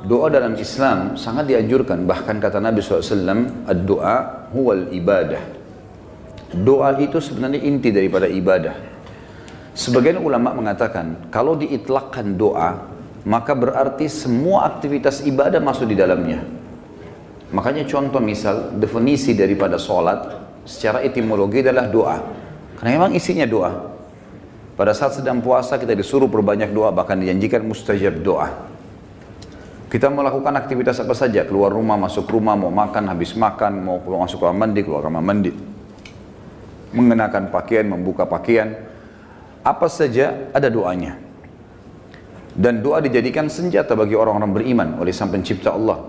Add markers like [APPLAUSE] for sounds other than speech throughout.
Doa dalam Islam sangat dianjurkan. Bahkan kata Nabi SAW, Doa huwal ibadah. Doa itu sebenarnya inti daripada ibadah. Sebagian ulama mengatakan, kalau diitlakkan doa, maka berarti semua aktivitas ibadah masuk di dalamnya. Makanya contoh misal, definisi daripada sholat, secara etimologi adalah doa. Karena memang isinya doa. Pada saat sedang puasa kita disuruh berbanyak doa, bahkan dijanjikan mustajab doa. Kita melakukan aktivitas apa saja, keluar rumah, masuk rumah, mau makan, habis makan, mau masuk kamar mandi, keluar kamar mandi. Mengenakan pakaian, membuka pakaian, apa saja ada doanya. Dan doa dijadikan senjata bagi orang-orang beriman oleh sang pencipta Allah.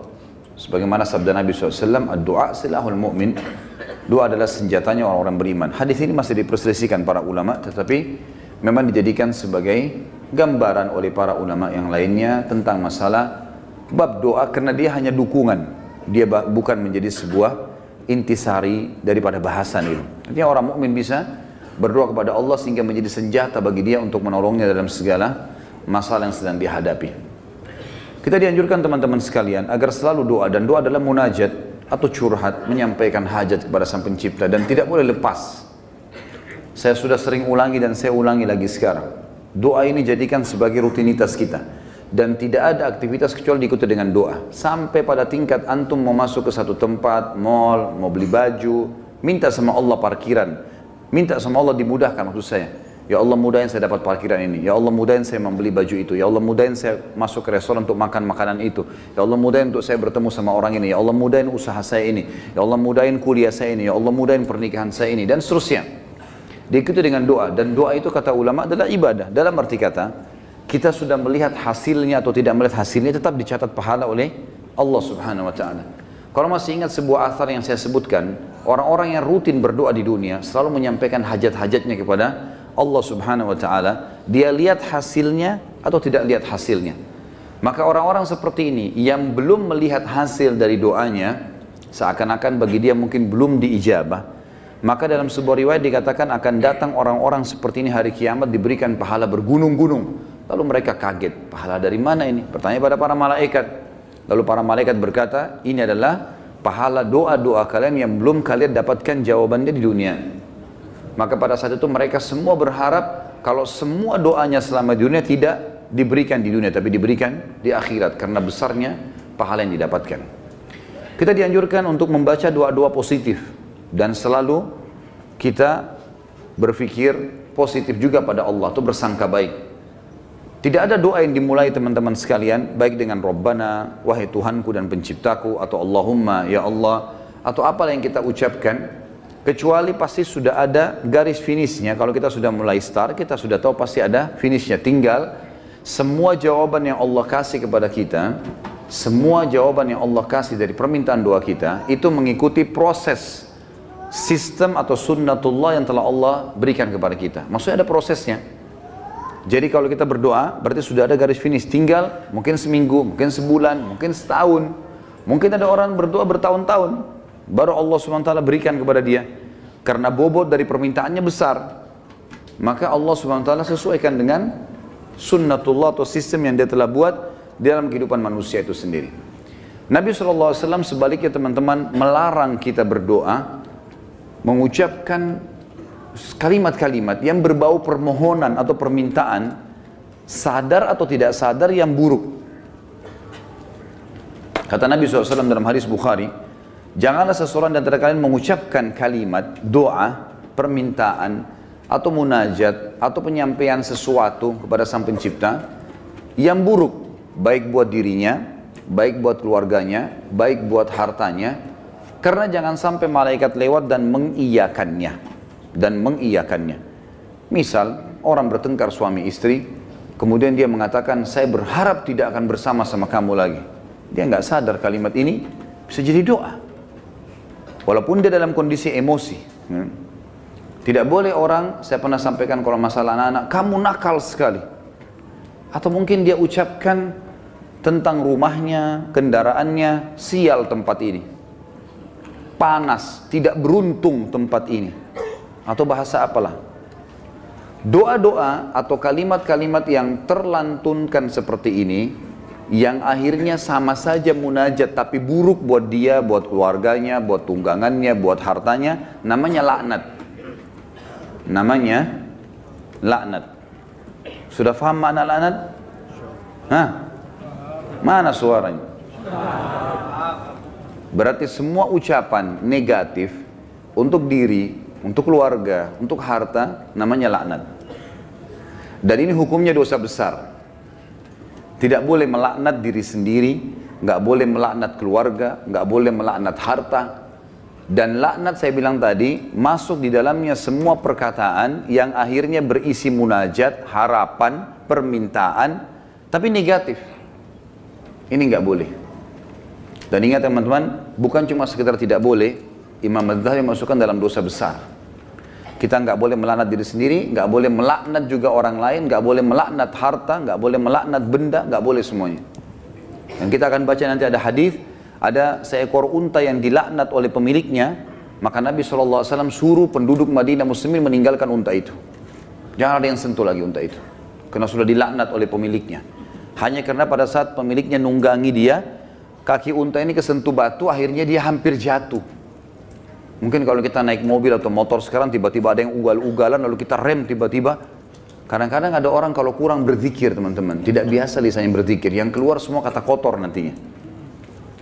Sebagaimana sabda Nabi SAW, doa silahul mu'min. Doa adalah senjatanya orang-orang beriman. Hadis ini masih diperselisihkan para ulama, tetapi memang dijadikan sebagai gambaran oleh para ulama yang lainnya tentang masalah bab doa karena dia hanya dukungan. Dia bukan menjadi sebuah intisari daripada bahasan itu. Artinya orang mukmin bisa berdoa kepada Allah sehingga menjadi senjata bagi dia untuk menolongnya dalam segala masalah yang sedang dihadapi. Kita dianjurkan teman-teman sekalian agar selalu doa dan doa adalah munajat atau curhat menyampaikan hajat kepada sang pencipta dan tidak boleh lepas. Saya sudah sering ulangi dan saya ulangi lagi sekarang. Doa ini jadikan sebagai rutinitas kita dan tidak ada aktivitas kecuali diikuti dengan doa. Sampai pada tingkat antum mau masuk ke satu tempat, mall, mau beli baju, minta sama Allah parkiran. Minta sama Allah dimudahkan maksud saya. Ya Allah mudahin saya dapat parkiran ini. Ya Allah mudahin saya membeli baju itu. Ya Allah mudahin saya masuk ke restoran untuk makan makanan itu. Ya Allah mudahin untuk saya bertemu sama orang ini. Ya Allah mudahin usaha saya ini. Ya Allah mudahin kuliah saya ini. Ya Allah mudahin pernikahan saya ini. Dan seterusnya. Diikuti dengan doa. Dan doa itu kata ulama adalah ibadah. Dalam arti kata, kita sudah melihat hasilnya atau tidak melihat hasilnya tetap dicatat pahala oleh Allah Subhanahu wa taala. Kalau masih ingat sebuah asar yang saya sebutkan, orang-orang yang rutin berdoa di dunia selalu menyampaikan hajat-hajatnya kepada Allah Subhanahu wa taala, dia lihat hasilnya atau tidak lihat hasilnya. Maka orang-orang seperti ini yang belum melihat hasil dari doanya, seakan-akan bagi dia mungkin belum diijabah, maka dalam sebuah riwayat dikatakan akan datang orang-orang seperti ini hari kiamat diberikan pahala bergunung-gunung Lalu mereka kaget, pahala dari mana ini? Bertanya pada para malaikat. Lalu para malaikat berkata, ini adalah pahala doa-doa kalian yang belum kalian dapatkan jawabannya di dunia. Maka pada saat itu mereka semua berharap kalau semua doanya selama di dunia tidak diberikan di dunia, tapi diberikan di akhirat karena besarnya pahala yang didapatkan. Kita dianjurkan untuk membaca doa-doa positif dan selalu kita berpikir positif juga pada Allah, itu bersangka baik. Tidak ada doa yang dimulai teman-teman sekalian baik dengan Rabbana, wahai Tuhanku dan penciptaku atau Allahumma ya Allah atau apa yang kita ucapkan kecuali pasti sudah ada garis finishnya. Kalau kita sudah mulai start kita sudah tahu pasti ada finishnya. Tinggal semua jawaban yang Allah kasih kepada kita semua jawaban yang Allah kasih dari permintaan doa kita itu mengikuti proses sistem atau sunnatullah yang telah Allah berikan kepada kita. Maksudnya ada prosesnya jadi kalau kita berdoa, berarti sudah ada garis finish. Tinggal mungkin seminggu, mungkin sebulan, mungkin setahun. Mungkin ada orang berdoa bertahun-tahun. Baru Allah SWT berikan kepada dia. Karena bobot dari permintaannya besar. Maka Allah SWT sesuaikan dengan sunnatullah atau sistem yang dia telah buat dalam kehidupan manusia itu sendiri. Nabi SAW sebaliknya teman-teman melarang kita berdoa mengucapkan kalimat-kalimat yang berbau permohonan atau permintaan sadar atau tidak sadar yang buruk. Kata Nabi SAW dalam hadis Bukhari, janganlah seseorang dan kalian mengucapkan kalimat doa, permintaan, atau munajat, atau penyampaian sesuatu kepada sang pencipta yang buruk, baik buat dirinya, baik buat keluarganya, baik buat hartanya, karena jangan sampai malaikat lewat dan mengiyakannya dan mengiyakannya. Misal, orang bertengkar suami istri, kemudian dia mengatakan, saya berharap tidak akan bersama sama kamu lagi. Dia nggak sadar kalimat ini bisa jadi doa. Walaupun dia dalam kondisi emosi. Ya. Tidak boleh orang, saya pernah sampaikan kalau masalah anak-anak, kamu nakal sekali. Atau mungkin dia ucapkan tentang rumahnya, kendaraannya, sial tempat ini. Panas, tidak beruntung tempat ini atau bahasa apalah. Doa-doa atau kalimat-kalimat yang terlantunkan seperti ini yang akhirnya sama saja munajat tapi buruk buat dia, buat keluarganya, buat tunggangannya, buat hartanya, namanya laknat. Namanya laknat. Sudah faham makna laknat? Hah? Mana suaranya? Berarti semua ucapan negatif untuk diri, untuk keluarga, untuk harta, namanya laknat. Dan ini hukumnya dosa besar. Tidak boleh melaknat diri sendiri, nggak boleh melaknat keluarga, nggak boleh melaknat harta. Dan laknat saya bilang tadi masuk di dalamnya semua perkataan yang akhirnya berisi munajat, harapan, permintaan, tapi negatif. Ini nggak boleh. Dan ingat teman-teman, bukan cuma sekedar tidak boleh, Imam Madzhabi masukkan dalam dosa besar. Kita nggak boleh melaknat diri sendiri, nggak boleh melaknat juga orang lain, nggak boleh melaknat harta, nggak boleh melaknat benda, nggak boleh semuanya. Dan kita akan baca nanti ada hadis, ada seekor unta yang dilaknat oleh pemiliknya, maka Nabi SAW suruh penduduk Madinah muslimin meninggalkan unta itu. Jangan ada yang sentuh lagi unta itu. Karena sudah dilaknat oleh pemiliknya. Hanya karena pada saat pemiliknya nunggangi dia, kaki unta ini kesentuh batu, akhirnya dia hampir jatuh. Mungkin kalau kita naik mobil atau motor sekarang tiba-tiba ada yang ugal-ugalan lalu kita rem tiba-tiba. Kadang-kadang ada orang kalau kurang berzikir teman-teman. Tidak biasa lisannya berzikir. Yang keluar semua kata kotor nantinya.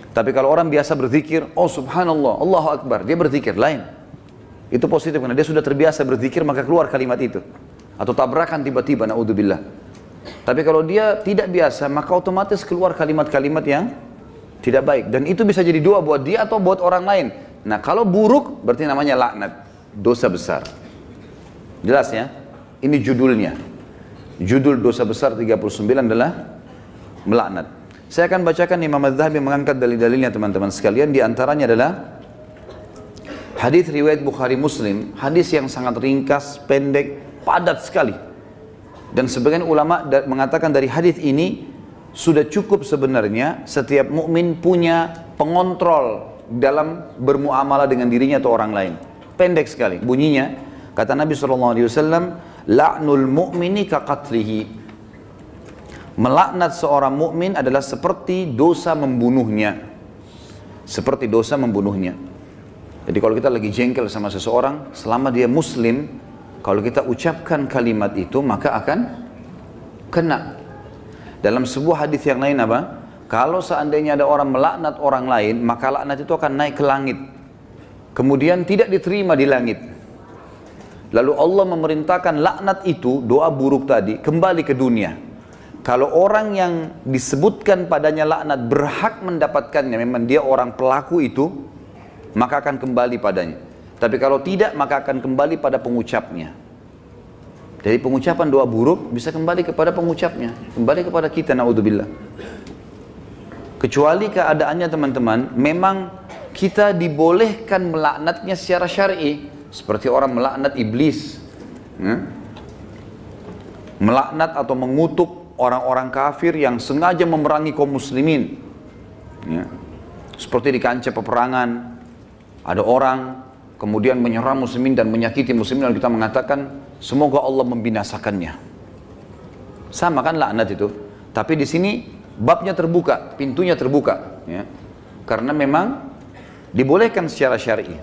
Tapi kalau orang biasa berzikir, oh subhanallah, Allahu Akbar. Dia berzikir, lain. Itu positif karena dia sudah terbiasa berzikir maka keluar kalimat itu. Atau tabrakan tiba-tiba, na'udzubillah. Tapi kalau dia tidak biasa maka otomatis keluar kalimat-kalimat yang tidak baik. Dan itu bisa jadi doa buat dia atau buat orang lain. Nah kalau buruk berarti namanya laknat, dosa besar. Jelas ya? Ini judulnya. Judul dosa besar 39 adalah melaknat. Saya akan bacakan Imam Az-Zahabi mengangkat dalil-dalilnya teman-teman sekalian. Di antaranya adalah hadis riwayat Bukhari Muslim, hadis yang sangat ringkas, pendek, padat sekali. Dan sebagian ulama mengatakan dari hadis ini sudah cukup sebenarnya setiap mukmin punya pengontrol dalam bermuamalah dengan dirinya atau orang lain. Pendek sekali bunyinya. Kata Nabi SAW, La'nul mu'mini kaqatlihi. Melaknat seorang mukmin adalah seperti dosa membunuhnya. Seperti dosa membunuhnya. Jadi kalau kita lagi jengkel sama seseorang, selama dia muslim, kalau kita ucapkan kalimat itu, maka akan kena. Dalam sebuah hadis yang lain apa? Kalau seandainya ada orang melaknat orang lain, maka laknat itu akan naik ke langit. Kemudian tidak diterima di langit. Lalu Allah memerintahkan laknat itu, doa buruk tadi, kembali ke dunia. Kalau orang yang disebutkan padanya laknat berhak mendapatkannya, memang dia orang pelaku itu, maka akan kembali padanya. Tapi kalau tidak, maka akan kembali pada pengucapnya. Jadi pengucapan doa buruk bisa kembali kepada pengucapnya, kembali kepada kita, naudzubillah. Kecuali keadaannya teman-teman, memang kita dibolehkan melaknatnya secara syar'i, seperti orang melaknat iblis. Ya. Melaknat atau mengutuk orang-orang kafir yang sengaja memerangi kaum muslimin. Ya. Seperti di kancah peperangan, ada orang kemudian menyerang muslimin dan menyakiti muslimin lalu kita mengatakan semoga Allah membinasakannya. Sama kan laknat itu. Tapi di sini babnya terbuka, pintunya terbuka, ya. Karena memang dibolehkan secara syar'i.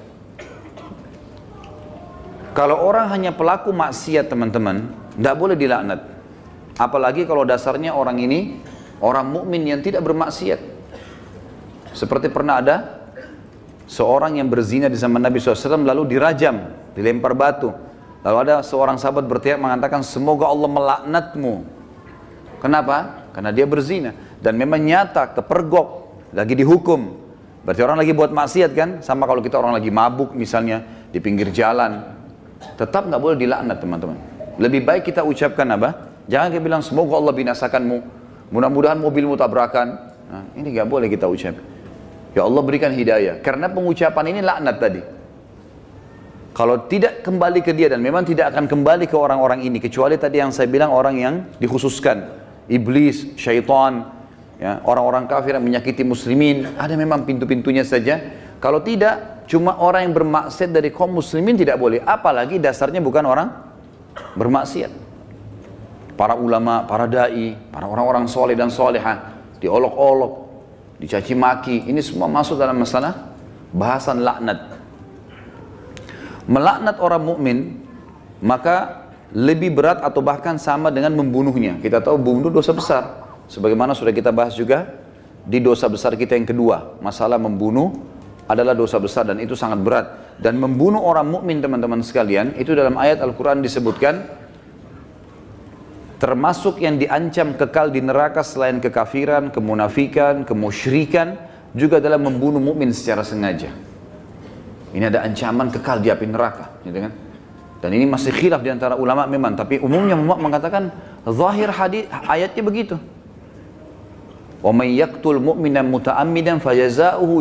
Kalau orang hanya pelaku maksiat teman-teman, tidak boleh dilaknat. Apalagi kalau dasarnya orang ini orang mukmin yang tidak bermaksiat. Seperti pernah ada seorang yang berzina di zaman Nabi SAW lalu dirajam, dilempar batu. Lalu ada seorang sahabat berteriak mengatakan semoga Allah melaknatmu. Kenapa? Karena dia berzina dan memang nyata kepergok lagi dihukum. Berarti orang lagi buat maksiat kan? Sama kalau kita orang lagi mabuk misalnya di pinggir jalan. Tetap nggak boleh dilaknat teman-teman. Lebih baik kita ucapkan apa? Jangan kita bilang semoga Allah binasakanmu. Mudah-mudahan mobilmu tabrakan. Nah, ini nggak boleh kita ucap. Ya Allah berikan hidayah. Karena pengucapan ini laknat tadi. Kalau tidak kembali ke dia dan memang tidak akan kembali ke orang-orang ini kecuali tadi yang saya bilang orang yang dikhususkan. Iblis, syaitan, ya, orang-orang kafir yang menyakiti muslimin, ada memang pintu-pintunya saja. Kalau tidak, cuma orang yang bermaksiat dari kaum muslimin tidak boleh. Apalagi dasarnya bukan orang bermaksiat. Para ulama, para dai, para orang-orang soleh dan soleha, diolok-olok, dicaci maki. Ini semua masuk dalam masalah bahasan laknat. Melaknat orang mukmin maka lebih berat atau bahkan sama dengan membunuhnya. Kita tahu bunuh dosa besar. Sebagaimana sudah kita bahas juga di dosa besar kita yang kedua, masalah membunuh adalah dosa besar dan itu sangat berat. Dan membunuh orang mukmin teman-teman sekalian, itu dalam ayat Al-Quran disebutkan, termasuk yang diancam kekal di neraka selain kekafiran, kemunafikan, kemusyrikan, juga dalam membunuh mukmin secara sengaja. Ini ada ancaman kekal di api neraka, gitu kan? Dan ini masih khilaf di antara ulama memang, tapi umumnya ulama mengatakan zahir hadis ayatnya begitu. Wa may yaqtul mu'mina muta'ammidan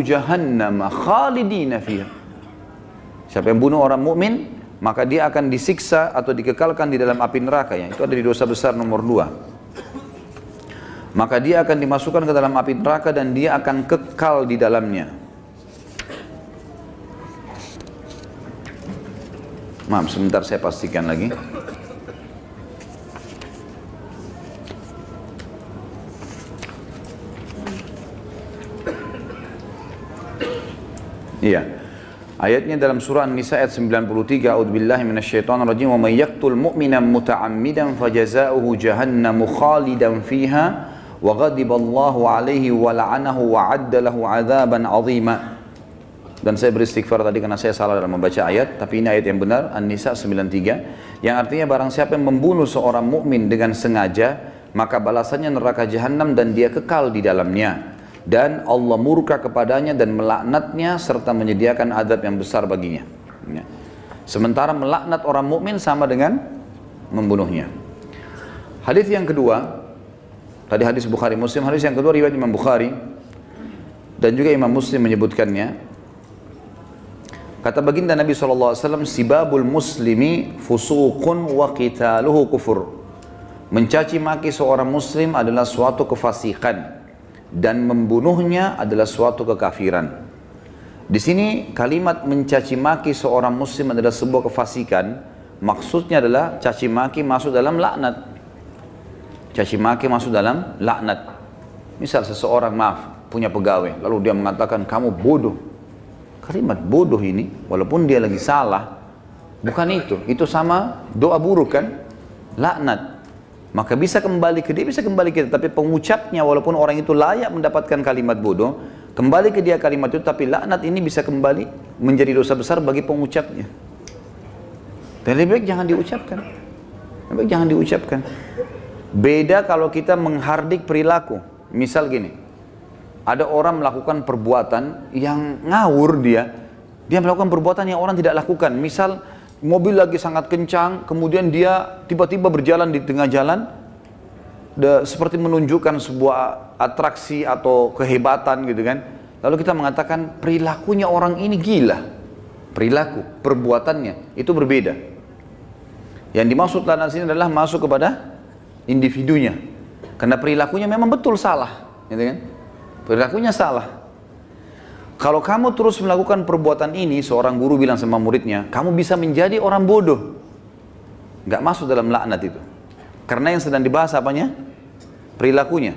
jahannam khalidina fiha. Siapa yang bunuh orang mukmin, maka dia akan disiksa atau dikekalkan di dalam api neraka ya. Itu ada di dosa besar nomor dua. Maka dia akan dimasukkan ke dalam api neraka dan dia akan kekal di dalamnya. Maaf, sebentar saya pastikan lagi. Iya. Ayatnya dalam surah An-Nisa ayat 93, "A'udzubillahi minasyaitonir rajim, wa may yaqtul mu'mina muta'ammidan fajaza'uhu jahannamu khalidan fiha wa ghadiballahu 'alaihi wa la'anahu wa 'adda lahu 'adzaban 'azima." Dan saya beristighfar tadi karena saya salah dalam membaca ayat, tapi ini ayat yang benar, An-Nisa 93, yang artinya barang siapa yang membunuh seorang mukmin dengan sengaja, maka balasannya neraka jahanam dan dia kekal di dalamnya dan Allah murka kepadanya dan melaknatnya serta menyediakan adab yang besar baginya. Ya. Sementara melaknat orang mukmin sama dengan membunuhnya. Hadis yang kedua, tadi hadis Bukhari Muslim, hadis yang kedua riwayat Imam Bukhari dan juga Imam Muslim menyebutkannya. Kata baginda Nabi SAW, Sibabul muslimi fusuqun wa qitaluhu kufur. Mencaci maki seorang muslim adalah suatu kefasikan dan membunuhnya adalah suatu kekafiran. Di sini kalimat mencaci maki seorang muslim adalah sebuah kefasikan. Maksudnya adalah caci maki masuk dalam laknat. Caci maki masuk dalam laknat. Misal seseorang maaf punya pegawai lalu dia mengatakan kamu bodoh. Kalimat bodoh ini walaupun dia lagi salah bukan itu. Itu sama doa buruk kan? Laknat maka bisa kembali ke dia, bisa kembali ke dia. Tapi pengucapnya walaupun orang itu layak mendapatkan kalimat bodoh, kembali ke dia kalimat itu, tapi laknat ini bisa kembali menjadi dosa besar bagi pengucapnya. Dan lebih baik jangan diucapkan. Lebih baik jangan diucapkan. Beda kalau kita menghardik perilaku. Misal gini, ada orang melakukan perbuatan yang ngawur dia, dia melakukan perbuatan yang orang tidak lakukan. Misal mobil lagi sangat kencang, kemudian dia tiba-tiba berjalan di tengah jalan, de, seperti menunjukkan sebuah atraksi atau kehebatan gitu kan. Lalu kita mengatakan perilakunya orang ini gila. Perilaku, perbuatannya itu berbeda. Yang dimaksud dalam sini adalah masuk kepada individunya. Karena perilakunya memang betul salah, gitu kan? Perilakunya salah. Kalau kamu terus melakukan perbuatan ini, seorang guru bilang sama muridnya, kamu bisa menjadi orang bodoh. Gak masuk dalam laknat itu. Karena yang sedang dibahas apanya? Perilakunya.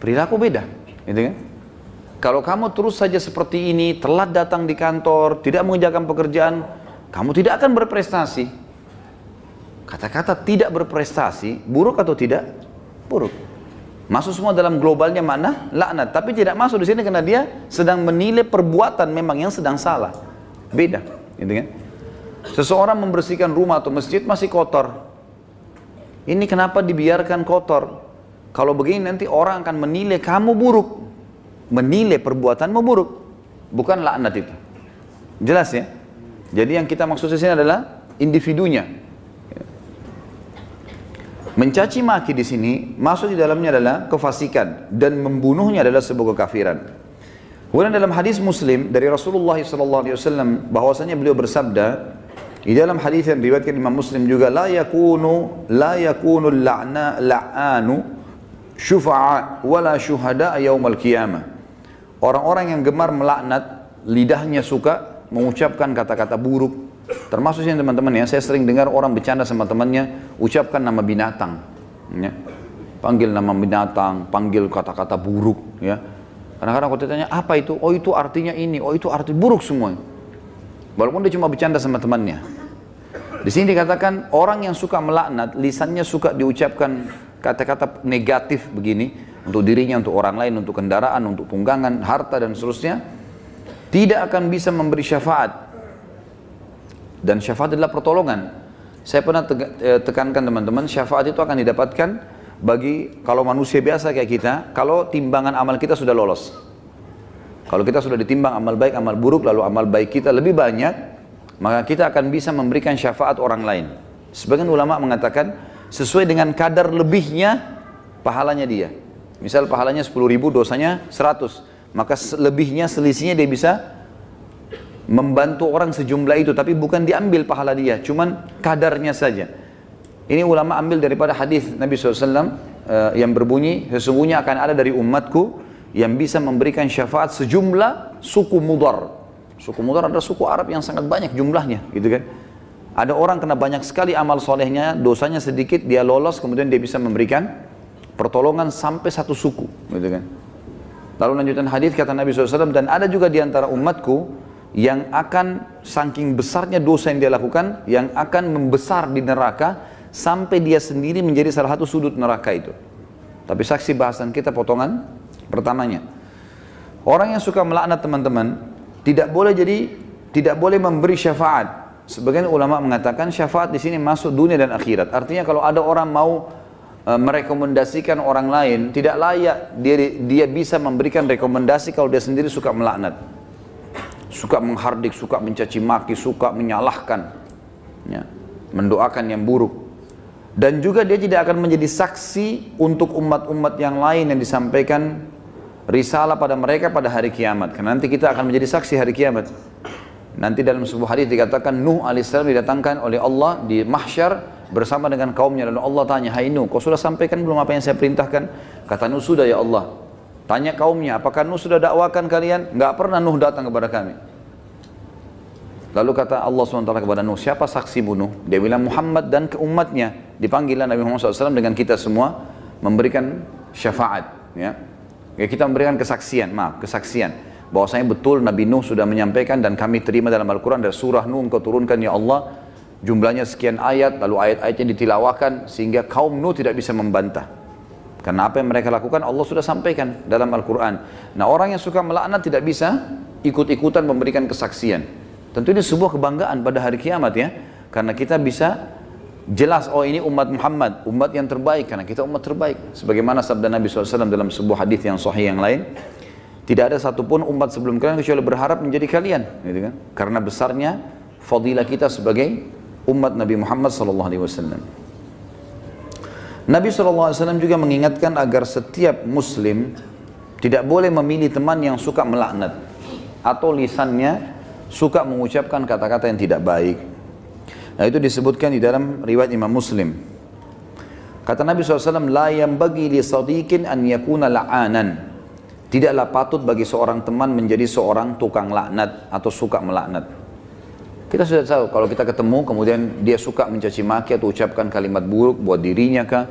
Perilaku beda. Gitu kan? Kalau kamu terus saja seperti ini, telat datang di kantor, tidak mengerjakan pekerjaan, kamu tidak akan berprestasi. Kata-kata tidak berprestasi, buruk atau tidak? Buruk. Masuk semua dalam globalnya mana? Laknat. Tapi tidak masuk di sini karena dia sedang menilai perbuatan memang yang sedang salah. Beda. Gitu kan? Seseorang membersihkan rumah atau masjid masih kotor. Ini kenapa dibiarkan kotor? Kalau begini nanti orang akan menilai kamu buruk. Menilai perbuatanmu buruk. Bukan laknat itu. Jelas ya? Jadi yang kita maksud di sini adalah individunya. Mencaci maki di sini masuk di dalamnya adalah kefasikan dan membunuhnya adalah sebuah kekafiran. Kemudian dalam hadis Muslim dari Rasulullah SAW bahwasanya beliau bersabda di dalam hadis yang diriwayatkan Imam Muslim juga la yakunu la yakunu la'na la'anu syufa'a wala syuhada yaumal qiyamah. Orang-orang yang gemar melaknat lidahnya suka mengucapkan kata-kata buruk Termasuk teman-teman ya, saya sering dengar orang bercanda sama temannya, ucapkan nama binatang. Ya. panggil nama binatang, panggil kata-kata buruk, ya. Kadang-kadang kalau ditanya apa itu, oh itu artinya ini, oh itu arti buruk semua. Walaupun dia cuma bercanda sama temannya. Di sini dikatakan orang yang suka melaknat, lisannya suka diucapkan kata-kata negatif begini untuk dirinya, untuk orang lain, untuk kendaraan, untuk tunggangan, harta dan seterusnya, tidak akan bisa memberi syafaat. Dan syafaat adalah pertolongan. Saya pernah eh, tekankan teman-teman, syafaat itu akan didapatkan bagi kalau manusia biasa kayak kita, kalau timbangan amal kita sudah lolos. Kalau kita sudah ditimbang amal baik, amal buruk, lalu amal baik kita lebih banyak, maka kita akan bisa memberikan syafaat orang lain. Sebagian ulama mengatakan, sesuai dengan kadar lebihnya, pahalanya dia. Misal pahalanya 10 ribu, dosanya 100. Maka lebihnya, selisihnya dia bisa membantu orang sejumlah itu. Tapi bukan diambil pahala dia, cuman kadarnya saja. Ini ulama ambil daripada hadis Nabi SAW uh, eh, yang berbunyi sesungguhnya akan ada dari umatku yang bisa memberikan syafaat sejumlah suku mudar. Suku mudar adalah suku Arab yang sangat banyak jumlahnya, gitu kan? Ada orang kena banyak sekali amal solehnya, dosanya sedikit, dia lolos, kemudian dia bisa memberikan pertolongan sampai satu suku, gitu kan? Lalu lanjutan hadis kata Nabi SAW dan ada juga di antara umatku yang akan saking besarnya dosa yang dia lakukan, yang akan membesar di neraka sampai dia sendiri menjadi salah satu sudut neraka itu. Tapi saksi bahasan kita potongan pertamanya. Orang yang suka melaknat teman-teman tidak boleh jadi tidak boleh memberi syafaat. Sebagian ulama mengatakan syafaat di sini masuk dunia dan akhirat. Artinya kalau ada orang mau e, merekomendasikan orang lain, tidak layak dia dia bisa memberikan rekomendasi kalau dia sendiri suka melaknat. Suka menghardik, suka mencaci maki, suka menyalahkan. Ya, mendoakan yang buruk. Dan juga dia tidak akan menjadi saksi untuk umat-umat yang lain yang disampaikan risalah pada mereka pada hari kiamat. Karena nanti kita akan menjadi saksi hari kiamat. Nanti dalam sebuah hadis dikatakan Nuh alaihissalam didatangkan oleh Allah di mahsyar bersama dengan kaumnya. Lalu Allah tanya, Hai Nuh, kau sudah sampaikan belum apa yang saya perintahkan? Kata Nuh, sudah ya Allah. Tanya kaumnya, apakah Nuh sudah dakwakan kalian? Enggak pernah Nuh datang kepada kami. Lalu kata Allah SWT kepada Nuh, siapa saksi bunuh? Dia bilang Muhammad dan ke umatnya. Dipanggillah Nabi Muhammad SAW dengan kita semua memberikan syafaat. Ya. ya kita memberikan kesaksian, maaf, kesaksian. Bahwasanya betul Nabi Nuh sudah menyampaikan dan kami terima dalam Al-Quran dari surah Nuh engkau turunkan ya Allah. Jumlahnya sekian ayat, lalu ayat-ayatnya ditilawakan sehingga kaum Nuh tidak bisa membantah. Karena apa yang mereka lakukan Allah sudah sampaikan dalam Al-Quran. Nah orang yang suka melaknat tidak bisa ikut-ikutan memberikan kesaksian. Tentu ini sebuah kebanggaan pada hari kiamat ya. Karena kita bisa jelas, oh ini umat Muhammad, umat yang terbaik. Karena kita umat terbaik. Sebagaimana sabda Nabi SAW dalam sebuah hadis yang sahih yang lain. Tidak ada satupun umat sebelum kalian kecuali berharap menjadi kalian. Gitu kan? Karena besarnya fadilah kita sebagai umat Nabi Muhammad SAW. Nabi SAW juga mengingatkan agar setiap muslim tidak boleh memilih teman yang suka melaknat atau lisannya suka mengucapkan kata-kata yang tidak baik. Nah itu disebutkan di dalam riwayat Imam Muslim. Kata Nabi SAW, La bagi li sadiqin an yakuna la'anan. Tidaklah patut bagi seorang teman menjadi seorang tukang laknat atau suka melaknat. Kita sudah tahu kalau kita ketemu kemudian dia suka mencaci maki atau ucapkan kalimat buruk buat dirinya kah,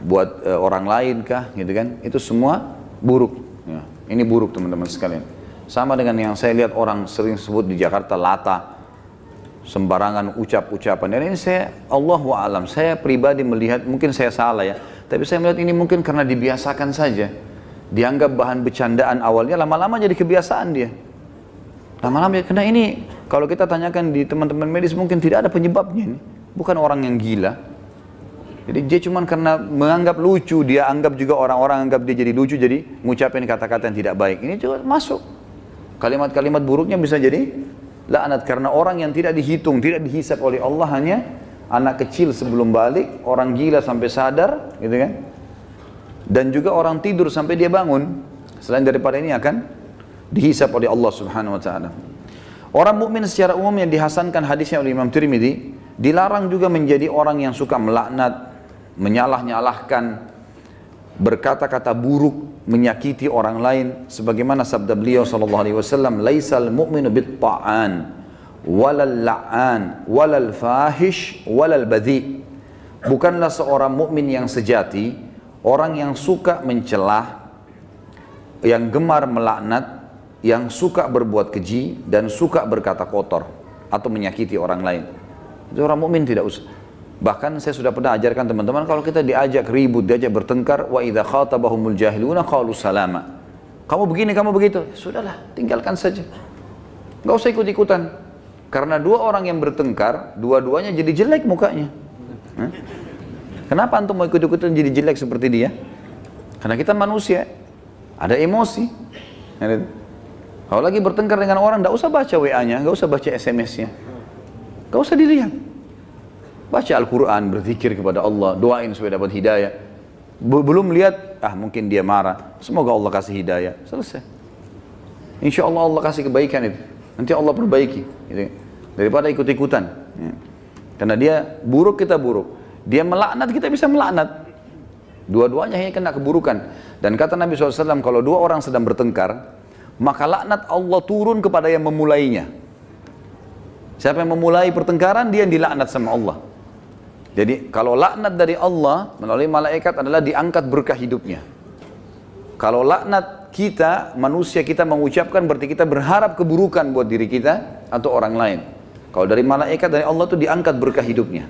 buat uh, orang lain kah, gitu kan? Itu semua buruk. Ya, ini buruk teman-teman sekalian. Sama dengan yang saya lihat orang sering sebut di Jakarta lata, sembarangan ucap-ucapan. Dan ini saya, Allah alam, saya pribadi melihat, mungkin saya salah ya, tapi saya melihat ini mungkin karena dibiasakan saja. Dianggap bahan bercandaan awalnya, lama-lama jadi kebiasaan dia. Lama-lama, karena ini kalau kita tanyakan di teman-teman medis mungkin tidak ada penyebabnya ini. Bukan orang yang gila. Jadi dia cuma karena menganggap lucu, dia anggap juga orang-orang anggap dia jadi lucu, jadi ngucapin kata-kata yang tidak baik. Ini juga masuk. Kalimat-kalimat buruknya bisa jadi laknat karena orang yang tidak dihitung, tidak dihisap oleh Allah hanya anak kecil sebelum balik, orang gila sampai sadar, gitu kan? Dan juga orang tidur sampai dia bangun. Selain daripada ini akan dihisap oleh Allah Subhanahu wa taala. Orang mukmin secara umum yang dihasankan hadisnya oleh Imam Tirmidzi dilarang juga menjadi orang yang suka melaknat, menyalah-nyalahkan, berkata-kata buruk menyakiti orang lain sebagaimana sabda beliau sallallahu alaihi wasallam laisal mu'minu bit ta'an walal la'an fahish walal badhi bukanlah seorang mukmin yang sejati Orang yang suka mencelah, yang gemar melaknat, yang suka berbuat keji dan suka berkata kotor atau menyakiti orang lain. Itu orang mukmin tidak usah. Bahkan saya sudah pernah ajarkan teman-teman kalau kita diajak ribut, diajak bertengkar, wa idza khatabahumul jahiluna qalu salama. Kamu begini, kamu begitu. Sudahlah, tinggalkan saja. Gak usah ikut-ikutan. Karena dua orang yang bertengkar, dua-duanya jadi jelek mukanya. Kenapa antum mau ikut-ikutan jadi jelek seperti dia? Karena kita manusia, ada emosi. Kalau lagi bertengkar dengan orang, tidak usah baca WA-nya, nggak usah baca SMS-nya, nggak usah dilihat. Baca Al-Quran, berzikir kepada Allah, doain supaya dapat hidayah. Belum lihat, ah mungkin dia marah. Semoga Allah kasih hidayah. Selesai. Insya Allah Allah kasih kebaikan itu. Nanti Allah perbaiki. Gitu. Daripada ikut-ikutan. Ya. Karena dia buruk kita buruk. Dia melaknat, kita bisa melaknat. Dua-duanya hanya kena keburukan. Dan kata Nabi SAW, kalau dua orang sedang bertengkar, maka laknat Allah turun kepada yang memulainya. Siapa yang memulai pertengkaran, dia yang dilaknat sama Allah. Jadi kalau laknat dari Allah melalui malaikat adalah diangkat berkah hidupnya. Kalau laknat kita, manusia kita mengucapkan berarti kita berharap keburukan buat diri kita atau orang lain. Kalau dari malaikat dari Allah itu diangkat berkah hidupnya.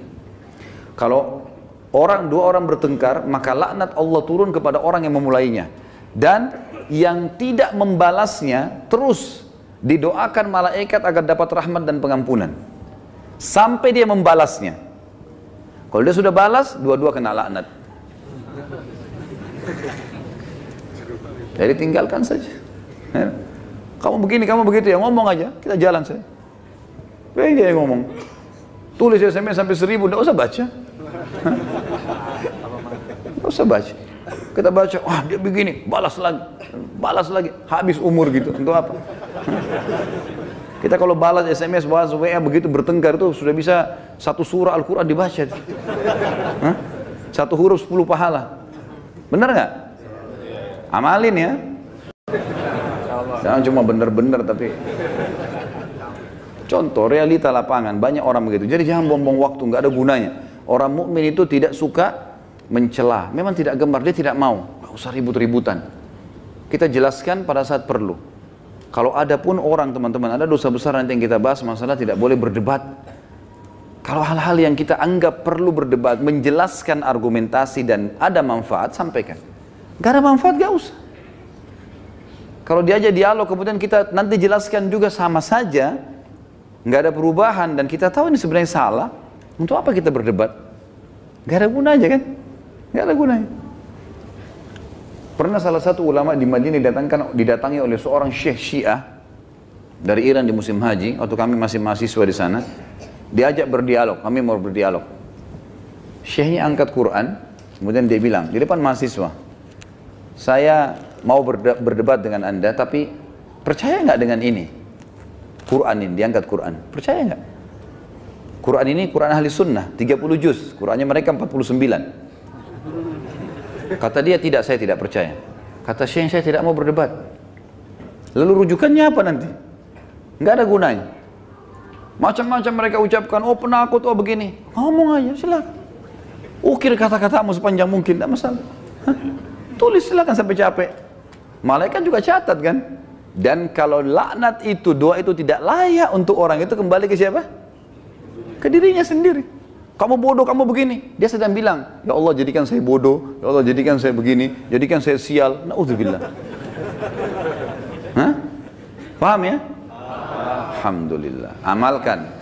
Kalau orang dua orang bertengkar, maka laknat Allah turun kepada orang yang memulainya. Dan yang tidak membalasnya terus didoakan malaikat agar dapat rahmat dan pengampunan. Sampai dia membalasnya. Kalau dia sudah balas, dua-dua kena laknat. Jadi tinggalkan saja. Ya. Kamu begini, kamu begitu ya, ngomong aja, kita jalan saja. Dia yang ngomong. Tulis SMS sampai seribu, tidak usah baca. Tidak usah baca. Kita baca, wah dia begini, balas lagi, balas lagi, habis umur gitu. Untuk apa? [LAUGHS] Kita kalau balas SMS, balas WA begitu bertengkar itu sudah bisa satu surah Al-Quran dibaca. [LAUGHS] Hah? Satu huruf sepuluh pahala. Benar nggak? Amalin ya. Jangan cuma benar-benar tapi Contoh realita lapangan banyak orang begitu. Jadi jangan buang-buang waktu, nggak ada gunanya. Orang mukmin itu tidak suka mencela. Memang tidak gemar, dia tidak mau. Nggak usah ribut-ributan. Kita jelaskan pada saat perlu. Kalau ada pun orang teman-teman, ada dosa besar nanti yang kita bahas masalah tidak boleh berdebat. Kalau hal-hal yang kita anggap perlu berdebat, menjelaskan argumentasi dan ada manfaat, sampaikan. Gak ada manfaat, gak usah. Kalau diajak dialog, kemudian kita nanti jelaskan juga sama saja, nggak ada perubahan dan kita tahu ini sebenarnya salah, untuk apa kita berdebat? Gak ada gunanya kan? Gak ada gunanya. Pernah salah satu ulama di Madinah didatangkan, didatangi oleh seorang syekh syiah dari Iran di musim haji, waktu kami masih mahasiswa di sana, diajak berdialog, kami mau berdialog. Syekhnya angkat Quran, kemudian dia bilang, di depan mahasiswa, saya mau berdebat dengan anda, tapi percaya nggak dengan ini? Quran ini, diangkat Quran. Percaya nggak? Quran ini Quran ahli sunnah, 30 juz. Qurannya mereka 49. Kata dia tidak, saya tidak percaya. Kata Syekh, saya tidak mau berdebat. Lalu rujukannya apa nanti? Nggak ada gunanya. Macam-macam mereka ucapkan, oh penakut, oh begini. Ngomong aja, silakan. Ukir kata-katamu sepanjang mungkin, tidak masalah. Tulis silakan sampai capek. Malaikat juga catat kan? Dan kalau laknat itu, doa itu tidak layak untuk orang itu kembali ke siapa? Ke dirinya sendiri. Kamu bodoh, kamu begini. Dia sedang bilang, ya Allah jadikan saya bodoh, ya Allah jadikan saya begini, jadikan saya sial. Na'udzubillah. Hah? Paham ya? Alhamdulillah. Amalkan.